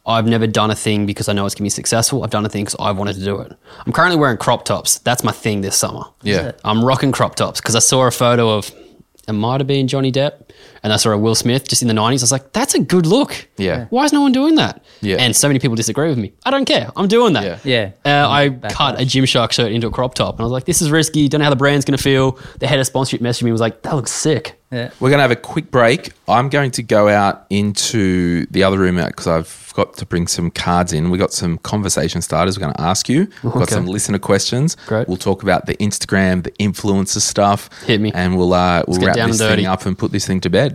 I've never done a thing because I know it's going to be successful. I've done a thing because I wanted to do it. I'm currently wearing crop tops. That's my thing this summer. Yeah. I'm rocking crop tops because I saw a photo of, it might have been Johnny Depp, and I saw a Will Smith just in the 90s. I was like, that's a good look. Yeah. Why is no one doing that? Yeah. And so many people disagree with me. I don't care. I'm doing that. Yeah. Yeah. Uh, I cut a Gymshark shirt into a crop top, and I was like, "This is risky. Don't know how the brand's going to feel." The head of sponsorship messaged me and was like, "That looks sick." Yeah. We're going to have a quick break. I'm going to go out into the other room because I've got to bring some cards in. We've got some conversation starters we're going to ask you. We've got Okay. some listener questions. Great. We'll talk about the Instagram, the influencer stuff. Hit me. And we'll, uh, we'll wrap this thing up and put this thing to bed.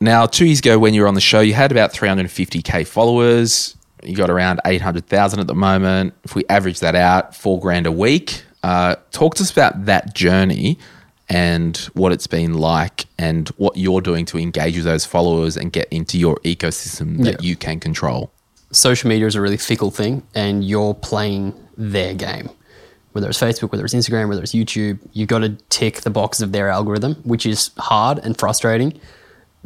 Now, two years ago, when you were on the show, you had about 350k followers. You got around 800,000 at the moment. If we average that out, four grand a week. Uh, talk to us about that journey and what it's been like, and what you're doing to engage with those followers and get into your ecosystem that Yeah. you can control. Social media is a really fickle thing, and you're playing their game. Whether it's Facebook, whether it's Instagram, whether it's YouTube, you've got to tick the box of their algorithm, which is hard and frustrating.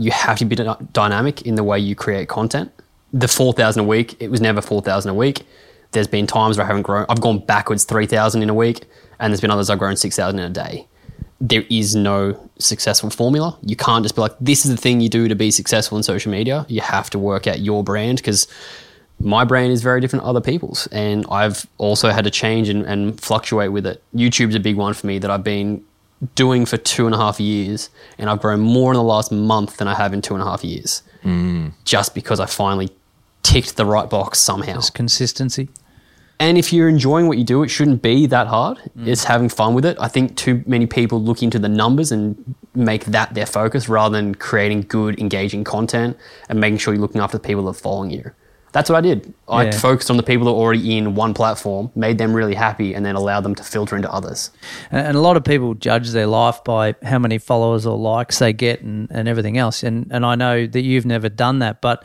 You have to be dy- dynamic in the way you create content. The 4,000 a week, it was never 4,000 a week. There's been times where I haven't grown, I've gone backwards 3,000 in a week, and there's been others I've grown 6,000 in a day. There is no successful formula. You can't just be like, this is the thing you do to be successful in social media. You have to work out your brand because my brand is very different to other people's. And I've also had to change and, and fluctuate with it. YouTube's a big one for me that I've been doing for two and a half years. And I've grown more in the last month than I have in two and a half years. Mm. Just because I finally ticked the right box somehow. Just consistency. And if you're enjoying what you do, it shouldn't be that hard. Mm. It's having fun with it. I think too many people look into the numbers and make that their focus rather than creating good, engaging content and making sure you're looking after the people that are following you. That's what I did. I Yeah. focused on the people that are already in one platform, made them really happy, and then allowed them to filter into others. And, a lot of people judge their life by how many followers or likes they get and, and everything else. And and I know that you've never done that, but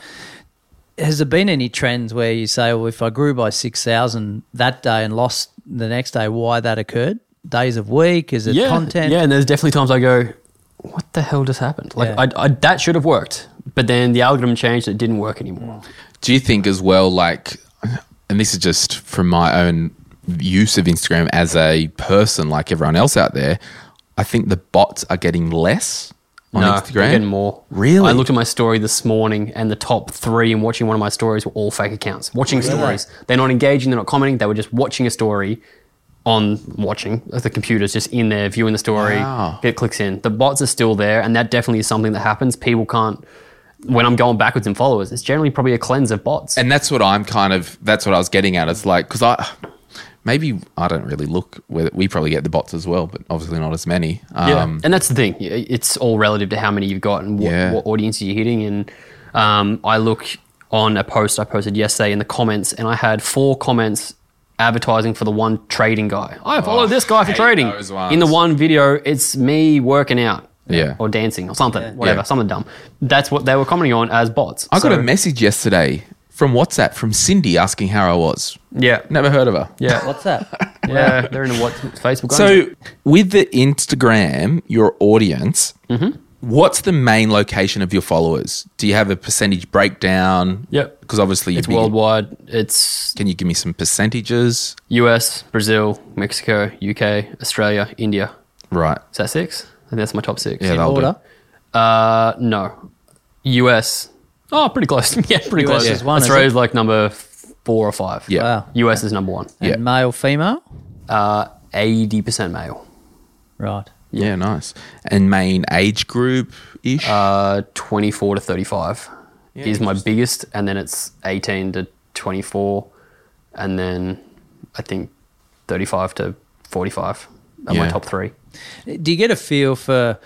has there been any trends where you say, well, if I grew by six thousand that day and lost the next day, why that occurred? Days of week? Is it yeah, content? Yeah, and there's definitely times I go, what the hell just happened? Like, Yeah. I, I, that should have worked. But then the algorithm changed, and it didn't work anymore. Mm. Do you think as well, like, and this is just from my own use of Instagram as a person, like everyone else out there, I think the bots are getting less on no, Instagram. getting more. Really? I looked at my story this morning, and the top three in watching one of my stories were all fake accounts. Watching stories. They're not engaging. They're not commenting. They were just watching a story on watching. The computer's just in there viewing the story. Wow. Get clicks in. The bots are still there, and that definitely is something that happens. People can't. When I'm going backwards in followers, it's generally probably a cleanse of bots. and that's what I'm kind of. That's what I was getting at. It's like because I. Maybe I don't really look. Whether we probably get the bots as well, but obviously not as many. Yeah, Um, and that's the thing. It's all relative to how many you've got and what, Yeah. what audience you're hitting. And um, I look on a post I posted yesterday in the comments, and I had four comments advertising for the one trading guy. I follow Oh, this guy for trading. In the one video, it's me working out. Yeah. Or dancing or something, whatever, Yeah. something dumb. That's what they were commenting on as bots. I got a message yesterday from WhatsApp from Cindy asking how I was. Yeah. Never heard of her. Yeah. What's that? yeah. They're in a WhatsApp, Facebook. So with the Instagram, your audience, mm-hmm. What's the main location of your followers? Do you have a percentage breakdown? Yep. Because obviously It's be- worldwide. It's Can you give me some percentages? US, Brazil, Mexico, UK, Australia, India. Right. Is that six? I think that's my top six. Yeah, In order. Uh, no. US. Oh, pretty close. yeah, pretty US close. is one, Australia's it? like number four or five. Yeah. Wow. US is number one. And Yeah. male, female? Uh, 80% male. Right. Yeah, nice. And main age group ish? Uh, 24 to 35 is my biggest, and then it's 18 to 24, and then I think 35 to 45 are my top three. Do you get a feel for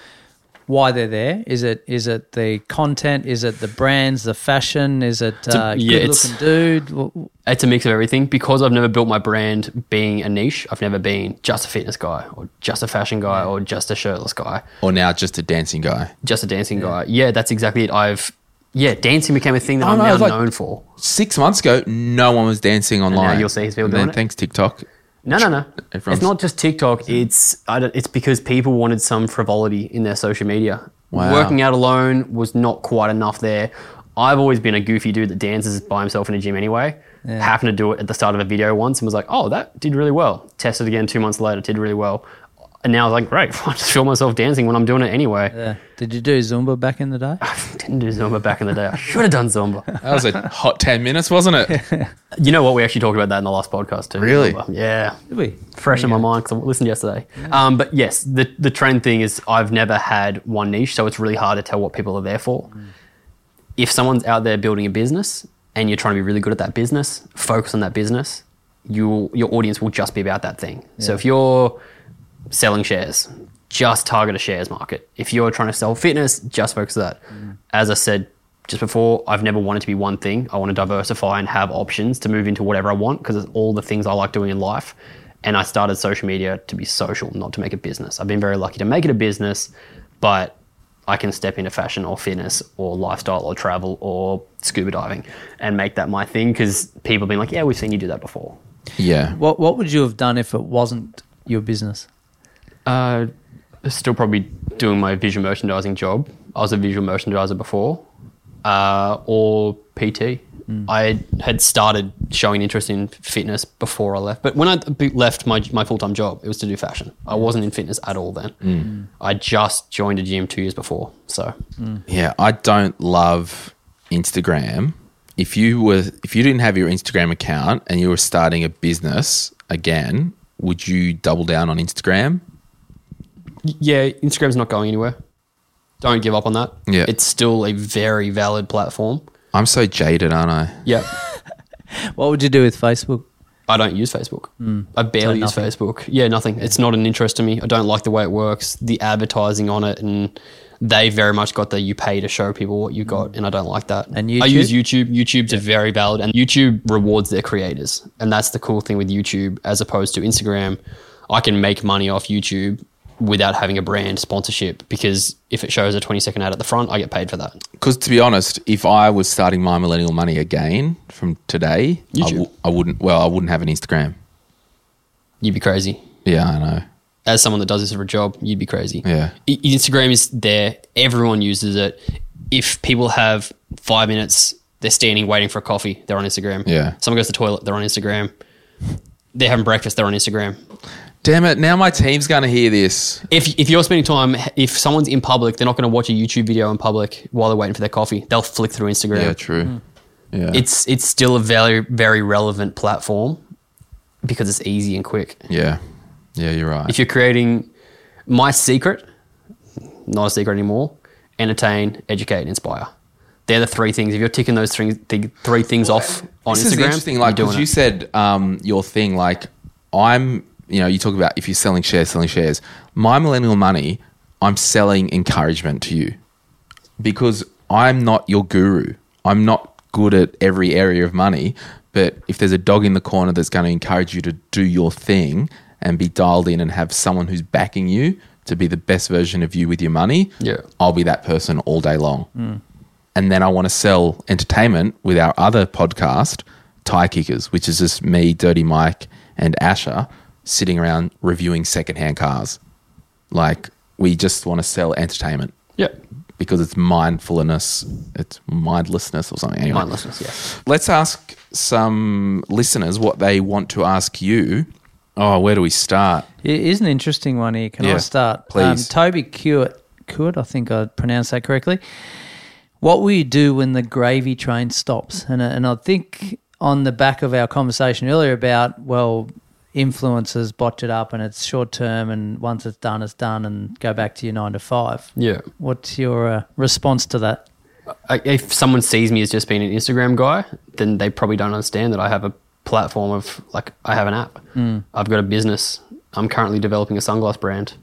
why they're there? Is it is it the content? Is it the brands, the fashion? Is it a- uh, yeah, good it's- looking dude? It's a mix of everything because I've never built my brand being a niche. I've never been just a fitness guy or just a fashion guy or just a shirtless guy, or now just a dancing guy? just a dancing guy. Yeah, that's exactly it. I've yeah, dancing became a thing that Oh, I'm no, now like- known for. Six months ago, no one was dancing online. you'll see people and doing then it. thanks TikTok. No, no, no. Everyone's- It's not just TikTok. It's I don't, it's because people wanted some frivolity in their social media. Wow. Working out alone was not quite enough there. I've always been a goofy dude that dances by himself in a gym anyway. Happened to do it at the start of a video once and was like, oh, that did really well. Tested again two months later, did really well. And now I was like, great, I just feel myself dancing when I'm doing it anyway. Yeah. Did you do Zumba back in the day? I didn't do Zumba back in the day. I should have done Zumba. That was a hot 10 minutes, wasn't it? You know what? We actually talked about that in the last podcast too. Really? Zumba. Yeah. Did we? fresh in my mind because I listened yesterday. Um, but yes, the the trend thing is I've never had one niche, so it's really hard to tell what people are there for. If someone's out there building a business and you're trying to be really good at that business, focus on that business. You your audience will just be about that thing. So if you're selling shares, just target a shares market. If you're trying to sell fitness, just focus on that. As I said just before, I've never wanted to be one thing. I want to diversify and have options to move into whatever I want because it's all the things I like doing in life. And I started social media to be social, not to make a business. I've been very lucky to make it a business, but I can step into fashion or fitness or lifestyle or travel or scuba diving and make that my thing because people have been like, yeah, we've seen you do that before. yeah. What What would you have done if it wasn't your business? Uh, still probably doing my visual merchandising job. I was a visual merchandiser before, uh, or PT. I had started showing interest in fitness before I left, but when I b- left my my full time job, it was to do fashion. I wasn't in fitness at all then. I just joined a gym two years before, so Yeah, I don't love Instagram. If you were if you didn't have your Instagram account and you were starting a business again, would you double down on Instagram? Yeah, Instagram's not going anywhere. Don't give up on that. Yeah. it's still a very valid platform. I'm so jaded, aren't I? Yeah. What would you do with Facebook? I don't use Facebook. Hmm. I barely use. Facebook. Yeah, nothing. It's not an interest to me. I don't like the way it works, the advertising on it, and they very much got the you pay to show people what you got, and I don't like that. And I use YouTube? YouTube. YouTube's a very valid, and YouTube rewards their creators, and that's the cool thing with YouTube as opposed to Instagram. I can make money off YouTube without having a brand sponsorship because if it shows a 20 second ad at the front, I get paid for that. Because to be honest, if I was starting my millennial money again from today, I, w- I wouldn't. Well, I wouldn't have an Instagram. You'd be crazy. Yeah, I know. as someone that does this for a job, you'd be crazy. Yeah. Instagram is there. Everyone uses it. If people have five minutes, they're standing waiting for a coffee, they're on Instagram. Yeah. Someone goes to the toilet, they're on Instagram. They're having breakfast, they're on Instagram. Damn it! Now my team's going to hear this. If, if you're spending time, if someone's in public, they're not going to watch a YouTube video in public while they're waiting for their coffee. They'll flick through Instagram. Yeah, true. Yeah, It's it's still a very very relevant platform because it's easy and quick. yeah, yeah. You're right. if you're creating my secret, not a secret anymore, entertain, educate, inspire. They're the three things. If you're ticking those three, th- three things off on this Instagram, is interesting. Like, you're because doing you it. said um, your thing. Like, I'm. You know, you talk about if you're selling shares, selling shares. My millennial money, I'm selling encouragement to you because I'm not your guru. I'm not good at every area of money. But if there's a dog in the corner that's going to encourage you to do your thing and be dialed in and have someone who's backing you to be the best version of you with your money, Yeah. I'll be that person all day long. Mm. And then I want to sell entertainment with our other podcast, Tyre Kickers, which is just me, Dirty Mike, and Asher sitting around reviewing secondhand cars. Like, we just want to sell entertainment. Yeah. because it's mindfulness, it's mindlessness or something. Anyway, Mindlessness, yes. Let's ask some listeners what they want to ask you. Oh, where do we start? It is an interesting one here. Can Yeah, I start? please. Um, Toby Kewitt, Kewitt, I think I pronounced that correctly. What will you do when the gravy train stops? And, uh, and I think on the back of our conversation earlier about, well, influencers botch it up and it's short term and once it's done, it's done and go back to your nine to five. Yeah. What's your uh, response to that? I- if someone sees me as just being an Instagram guy, then they probably don't understand that I have a platform of like I have an app. I've got a business. I'm currently developing a sunglass brand.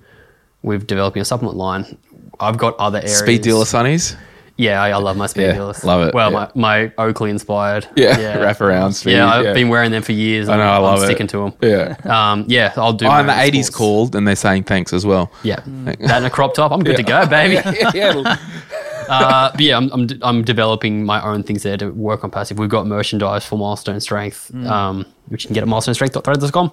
We're developing a supplement line. I've got other areas. Speed dealer sunnies. Yeah, I, I love my speed Yeah, dealers. love it, Well, yeah. my, my Oakley inspired. Yeah, wrap around speed, Yeah, I've yeah. been wearing them for years. I know, I I'm love it. sticking to them. Yeah. Um, yeah, I'll do. Oh, my and the own 80s called and they're saying thanks as well. Yeah, that and a crop top. I'm good to go, baby. yeah, yeah. uh, but yeah, I'm, I'm, I'm developing my own things there to work on passive. We've got merchandise for Milestone Strength, um, which you can get at milestonestrength.threads.com.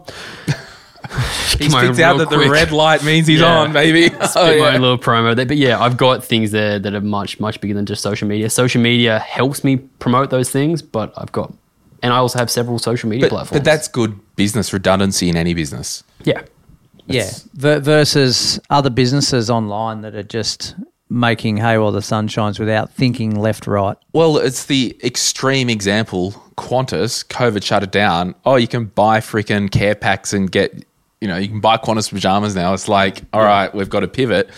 He spits out that the red light means he's Yeah. on, baby. Oh, Spit my yeah. own little promo there. But yeah, I've got things there that are much, much bigger than just social media. Social media helps me promote those things, but I've got, and I also have several social media But, platforms. but that's good business redundancy in any business. yeah. Yeah, ver- versus other businesses online that are just making hay while the sun shines without thinking left, right. Well, it's the extreme example. Qantas, COVID shut it down. Oh, you can buy freaking care packs and get, you know, you can buy Qantas pajamas now. It's like, all right, we've got to pivot.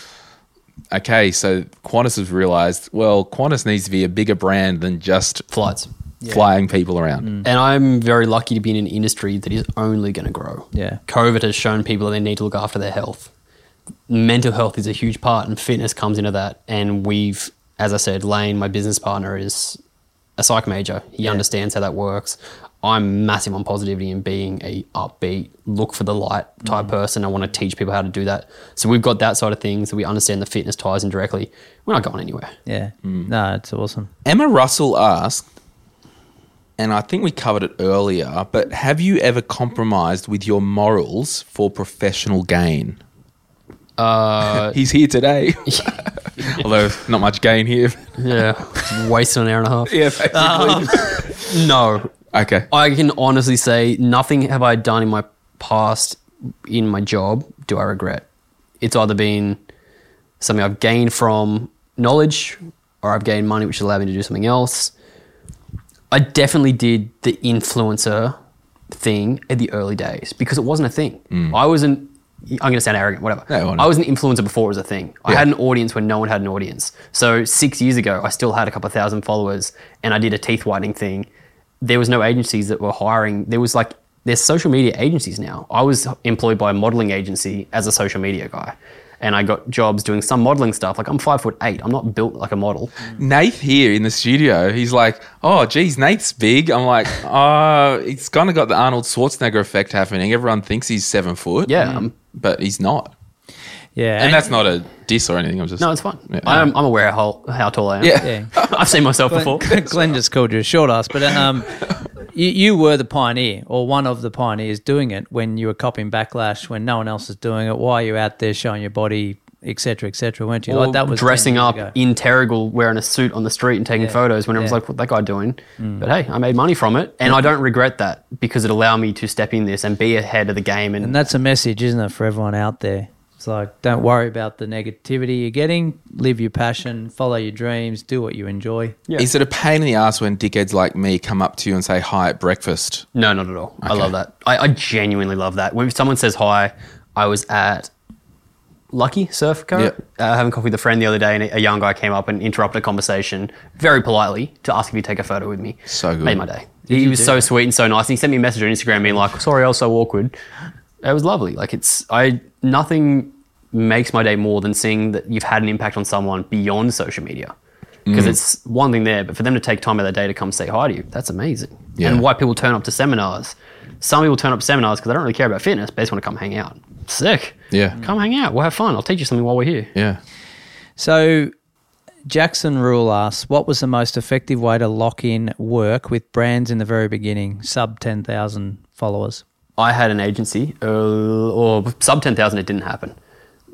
Okay, so Qantas has realized, well, Qantas needs to be a bigger brand than just Flights. flying people around. Mm. And I'm very lucky to be in an industry that is only going to grow. Yeah. COVID has shown people that they need to look after their health. Mental health is a huge part, and fitness comes into that. And we've, as I said, Lane, my business partner, is a psych major. He understands how that works. I'm massive on positivity and being a upbeat, look for the light type person. I want to teach people how to do that. So we've got that side of things. We understand the fitness ties in directly. We're not going anywhere. Yeah, no, it's awesome. Emma Russell asked, and I think we covered it earlier, but have you ever compromised with your morals for professional gain? Uh, He's here today. Although not much gain here. yeah, wasted an hour and a half. yeah, basically. No, okay. I can honestly say nothing have I done in my past in my job do I regret. It's either been something I've gained from knowledge or I've gained money which allowed me to do something else. I definitely did the influencer thing in the early days because it wasn't a thing. I wasn't I'm going to sound arrogant, whatever. Mm. No? I was an influencer before it was a thing. I Yeah. had an audience when no one had an audience. So six years ago, I still had a couple of thousand followers and I did a teeth whitening thing. There was no agencies that were hiring. There was like, there's social media agencies now. I was employed by a modeling agency as a social media guy. And I got jobs doing some modeling stuff. Like I'm five foot eight. I'm not built like a model. Nath here in the studio, he's like, oh, geez, Nath's big. I'm like, oh, he's kind of got the Arnold Schwarzenegger effect happening. Everyone thinks he's seven foot. Yeah, mm. I'm- but he's not. Yeah, And that's not a diss or anything. I'm just No, it's fine. Yeah. I'm, I'm aware how, how tall I am. Yeah. yeah. I've seen myself before. Glen, Glen just called you a short ass, but um, you, you were the pioneer or one of the pioneers doing it when you were copying backlash when no one else is doing it. Why are you out there showing your body, etc., etc.? weren't you? Or like that was dressing up ago. in Terrigal wearing a suit on the street and taking Yeah. photos when everyone's Yeah. like, what that guy doing? But hey, I made money from it. And I don't regret that because it allowed me to step in this and be ahead of the game. And, And that's a message, isn't it, for everyone out there? It's like, don't worry about the negativity you're getting. Live your passion, follow your dreams, do what you enjoy. Yeah. Is it a pain in the ass when dickheads like me come up to you and say hi at breakfast? no, not at all. I love that. I, I genuinely love that. When someone says hi, I was at Lucky Surf Co. Yep. Uh, having coffee with a friend the other day, and a a young guy came up and interrupted a conversation very politely to ask if he'd take a photo with me. So good. Made my day. He was so sweet and so nice. And he sent me a message on Instagram being like, "Sorry, I was so awkward." It was lovely. Like it's I nothing makes my day more than seeing that you've had an impact on someone beyond social media. Because it's one thing there, but for them to take time out of their day to come say hi to you, that's amazing. Yeah. And why people turn up to seminars. Some people turn up to seminars because they don't really care about fitness, but they just want to come hang out. Sick. Yeah. Come hang out. We'll have fun. I'll teach you something while we're here. Yeah. So, Jackson Rule asks, what was the most effective way to lock in work with brands in the very beginning, sub 10,000 followers? I had an agency, uh, or sub 10,000, it didn't happen.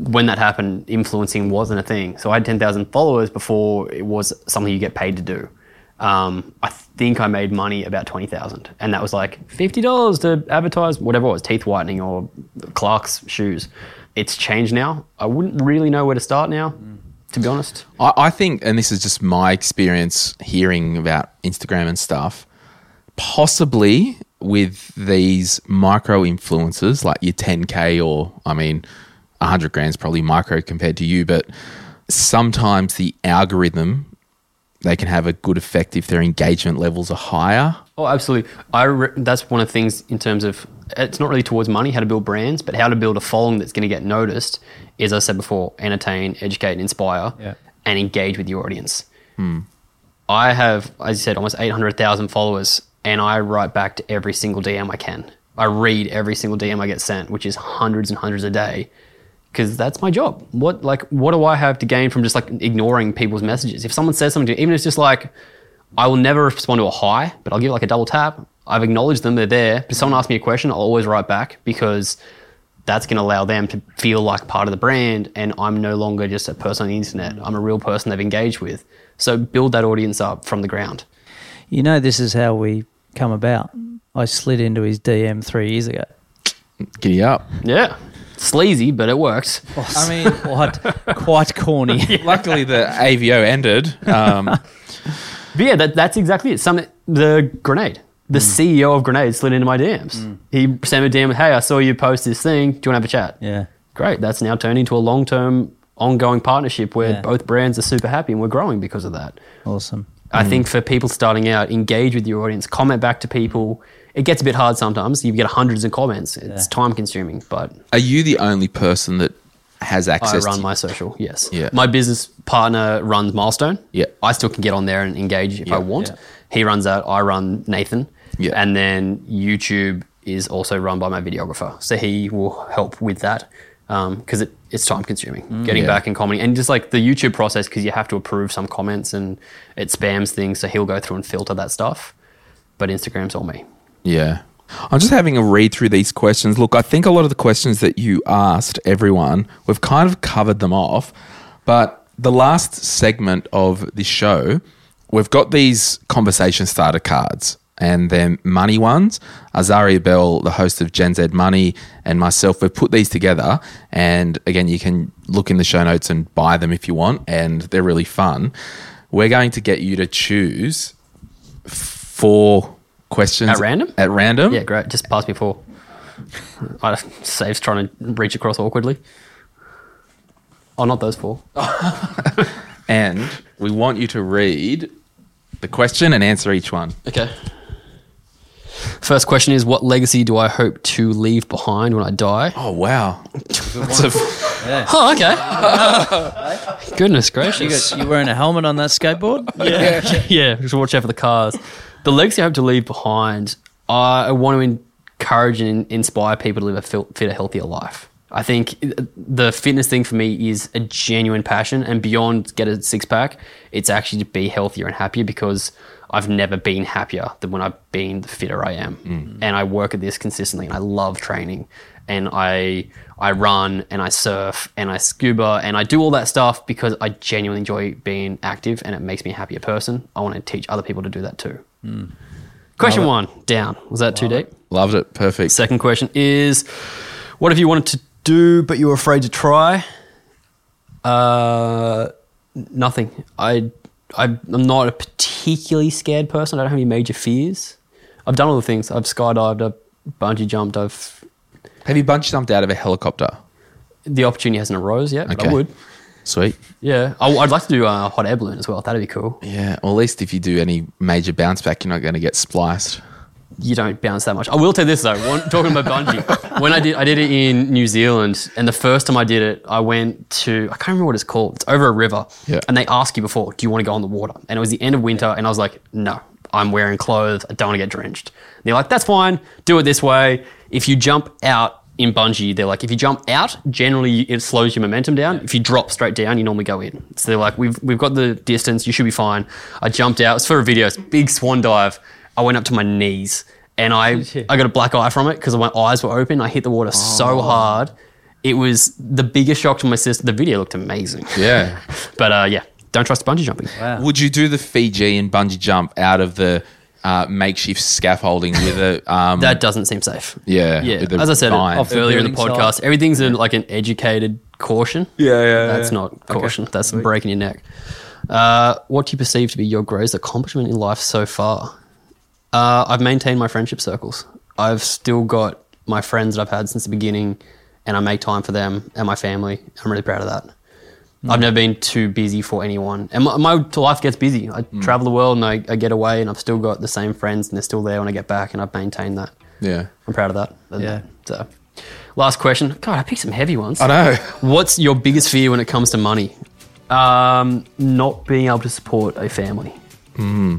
When that happened, influencing wasn't a thing. So I had 10,000 followers before it was something you get paid to do. Um, I think I made money about 20,000 and that was like $50 to advertise whatever it was, teeth whitening or Clark's shoes. It's changed now. I wouldn't really know where to start now, to be honest. I, I think, and this is just my experience hearing about Instagram and stuff, possibly with these micro influencers like your 10K or, I mean, 100 grand's probably micro compared to you, but sometimes the algorithm, they can have a good effect if their engagement levels are higher. Oh, absolutely. I re- that's one of the things in terms of it's not really towards money, how to build brands, but how to build a following that's going to get noticed. Is as I said before, entertain, educate, and inspire, Yeah. and engage with your audience. Hmm. I have, as you said, almost eight hundred thousand followers, and I write back to every single DM I can. I read every single DM I get sent, which is hundreds and hundreds a day, because that's my job. What like what do I have to gain from just like ignoring people's messages? If someone says something to you, even if it's just like I will never respond to a hi, but I'll give it like a double tap. I've acknowledged them, they're there. If someone asks me a question, I'll always write back because that's going to allow them to feel like part of the brand and I'm no longer just a person on the internet. I'm a real person they've engaged with. So build that audience up from the ground. You know, this is how we come about. I slid into his DM three years ago. Giddy up. Yeah. Sleazy, but it works. I mean, Quite, quite corny. luckily the AVO ended. Um, But yeah, that, that's exactly it. Some the grenade. The hmm. CEO of Grenade slid into my DMs. Hmm. He sent me a DM, with, hey, I saw you post this thing. Do you want to have a chat? Yeah. Great. That's now turned into a long term, ongoing partnership where Yeah. both brands are super happy and we're growing because of that. Awesome. I think hmm. for people starting out, engage with your audience, comment back to people. It gets a bit hard sometimes. You get hundreds of comments. It's time consuming, but are you the only person that has access? I run to my social. Yes. Yeah. My business partner runs Milestone. Yeah. I still can get on there and engage if Yeah. I want. Yeah. He runs that. I run Nathan. Yeah. And then YouTube is also run by my videographer. So he will help with that um, because it, it's time consuming. Mm. Getting Yeah. back and commenting. And just like the YouTube process, because you have to approve some comments and it spams things. So he'll go through and filter that stuff. But Instagram's all me. Yeah. I'm just having a read through these questions. Look, I think a lot of the questions that you asked everyone, we've kind of covered them off. But the last segment of this show, we've got these conversation starter cards and they're money ones. Azaria Bell, the host of Gen Z Money, and myself, we've put these together. And again, you can look in the show notes and buy them if you want, and they're really fun. We're going to get you to choose four questions At random? At random. Yeah, great. Just pass me four. I saves trying to reach across awkwardly. Oh, not those four. And we want you to read the question and answer each one. Okay. First question is What legacy do I hope to leave behind when I die? Oh wow, that's a, Oh, okay. Goodness You, gracious. got, you wearing a helmet on that skateboard? yeah. yeah, just watch out for the cars. The legacy I hope to leave behind, I want to encourage and inspire people to live a fil- fitter, healthier life. I think the fitness thing for me is a genuine passion, and beyond get a six pack, it's actually to be healthier and happier because I've never been happier than when I've been the fitter I am. Mm. Mm. And I work at this consistently, and I love training, and I I run and I surf and I scuba and I do all that stuff because I genuinely enjoy being active and it makes me a happier person. I want to teach other people to do that too. Question one down. Was that too deep? loved it. Perfect. Second question is what have you wanted to do but you were afraid to try? Uh, nothing. I, I, I'm not a particularly scared person. I don't have any major fears. I've done all the things. I've skydived, I've bungee jumped, I've. Have you bungee jumped out of a helicopter? The opportunity hasn't arose yet, but I would. Sweet. Yeah. Oh, I, would like to do a hot air balloon as well. That'd be cool. Yeah. Or at least if you do any major bounce back, you're not going to get spliced. you don't bounce that much. I will tell this though. One, talking about bungee, when I did, I did it in New Zealand, and the first time I did it, I went to I can't remember what it's called. It's over a river, Yeah. and they ask you before, do you want to go on the water? And it was the end of winter, and I was like, no, I'm wearing clothes. I don't want to get drenched. And they're like, that's fine. Do it this way. If you jump out in bungee, they're like, if you jump out, generally it slows your momentum down. If you drop straight down, you normally go in. So they're like, we've we've got the distance. You should be fine. I jumped out. It's for a video. It's a big swan dive. I went up to my knees and I I got a black eye from it because my eyes were open. I hit the water so hard. it was the biggest shock to my sister. The video looked amazing. Yeah. But uh, yeah, don't trust bungee jumping. Would you do the Fijian bungee jump out of the uh, makeshift scaffolding with a um, That doesn't seem safe. Yeah, Yeah. As I said. Off earlier in the podcast, site. everything's in like an educated caution. Yeah, yeah, That's yeah. not caution. That's breaking your neck. Uh, what do you perceive to be your greatest accomplishment in life so far? Uh, I've maintained my friendship circles. I've still got my friends that I've had since the beginning, and I make time for them and my family. I'm really proud of that. I've never been too busy for anyone, and my, my life gets busy. I mm. travel the world and I, I get away, and I've still got the same friends, and they're still there when I get back, and I've maintained that. yeah. I'm proud of that. Yeah. So, last question. God, I picked some heavy ones. I know. What's your biggest fear when it comes to money? Um, not being able to support a family. Mm-hmm.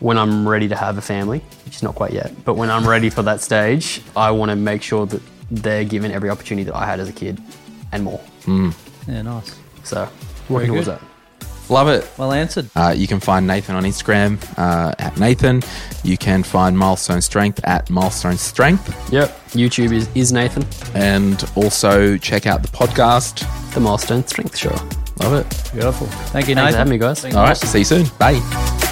When I'm ready to have a family, which is not quite yet, but when I'm ready for that stage, I want to make sure that they're given every opportunity that I had as a kid and more. Mm. Yeah, nice. So, working towards good. that. Love it. Well answered. Uh, you can find Nathan on Instagram uh, at Nathan. You can find Milestone Strength at Milestone Strength. Yep. YouTube is, is Nathan, And also check out the podcast. the Milestone Strength Show. Love it. Beautiful. Thank you, Thanks Nathan. for having me, guys. All right. See you soon. Bye.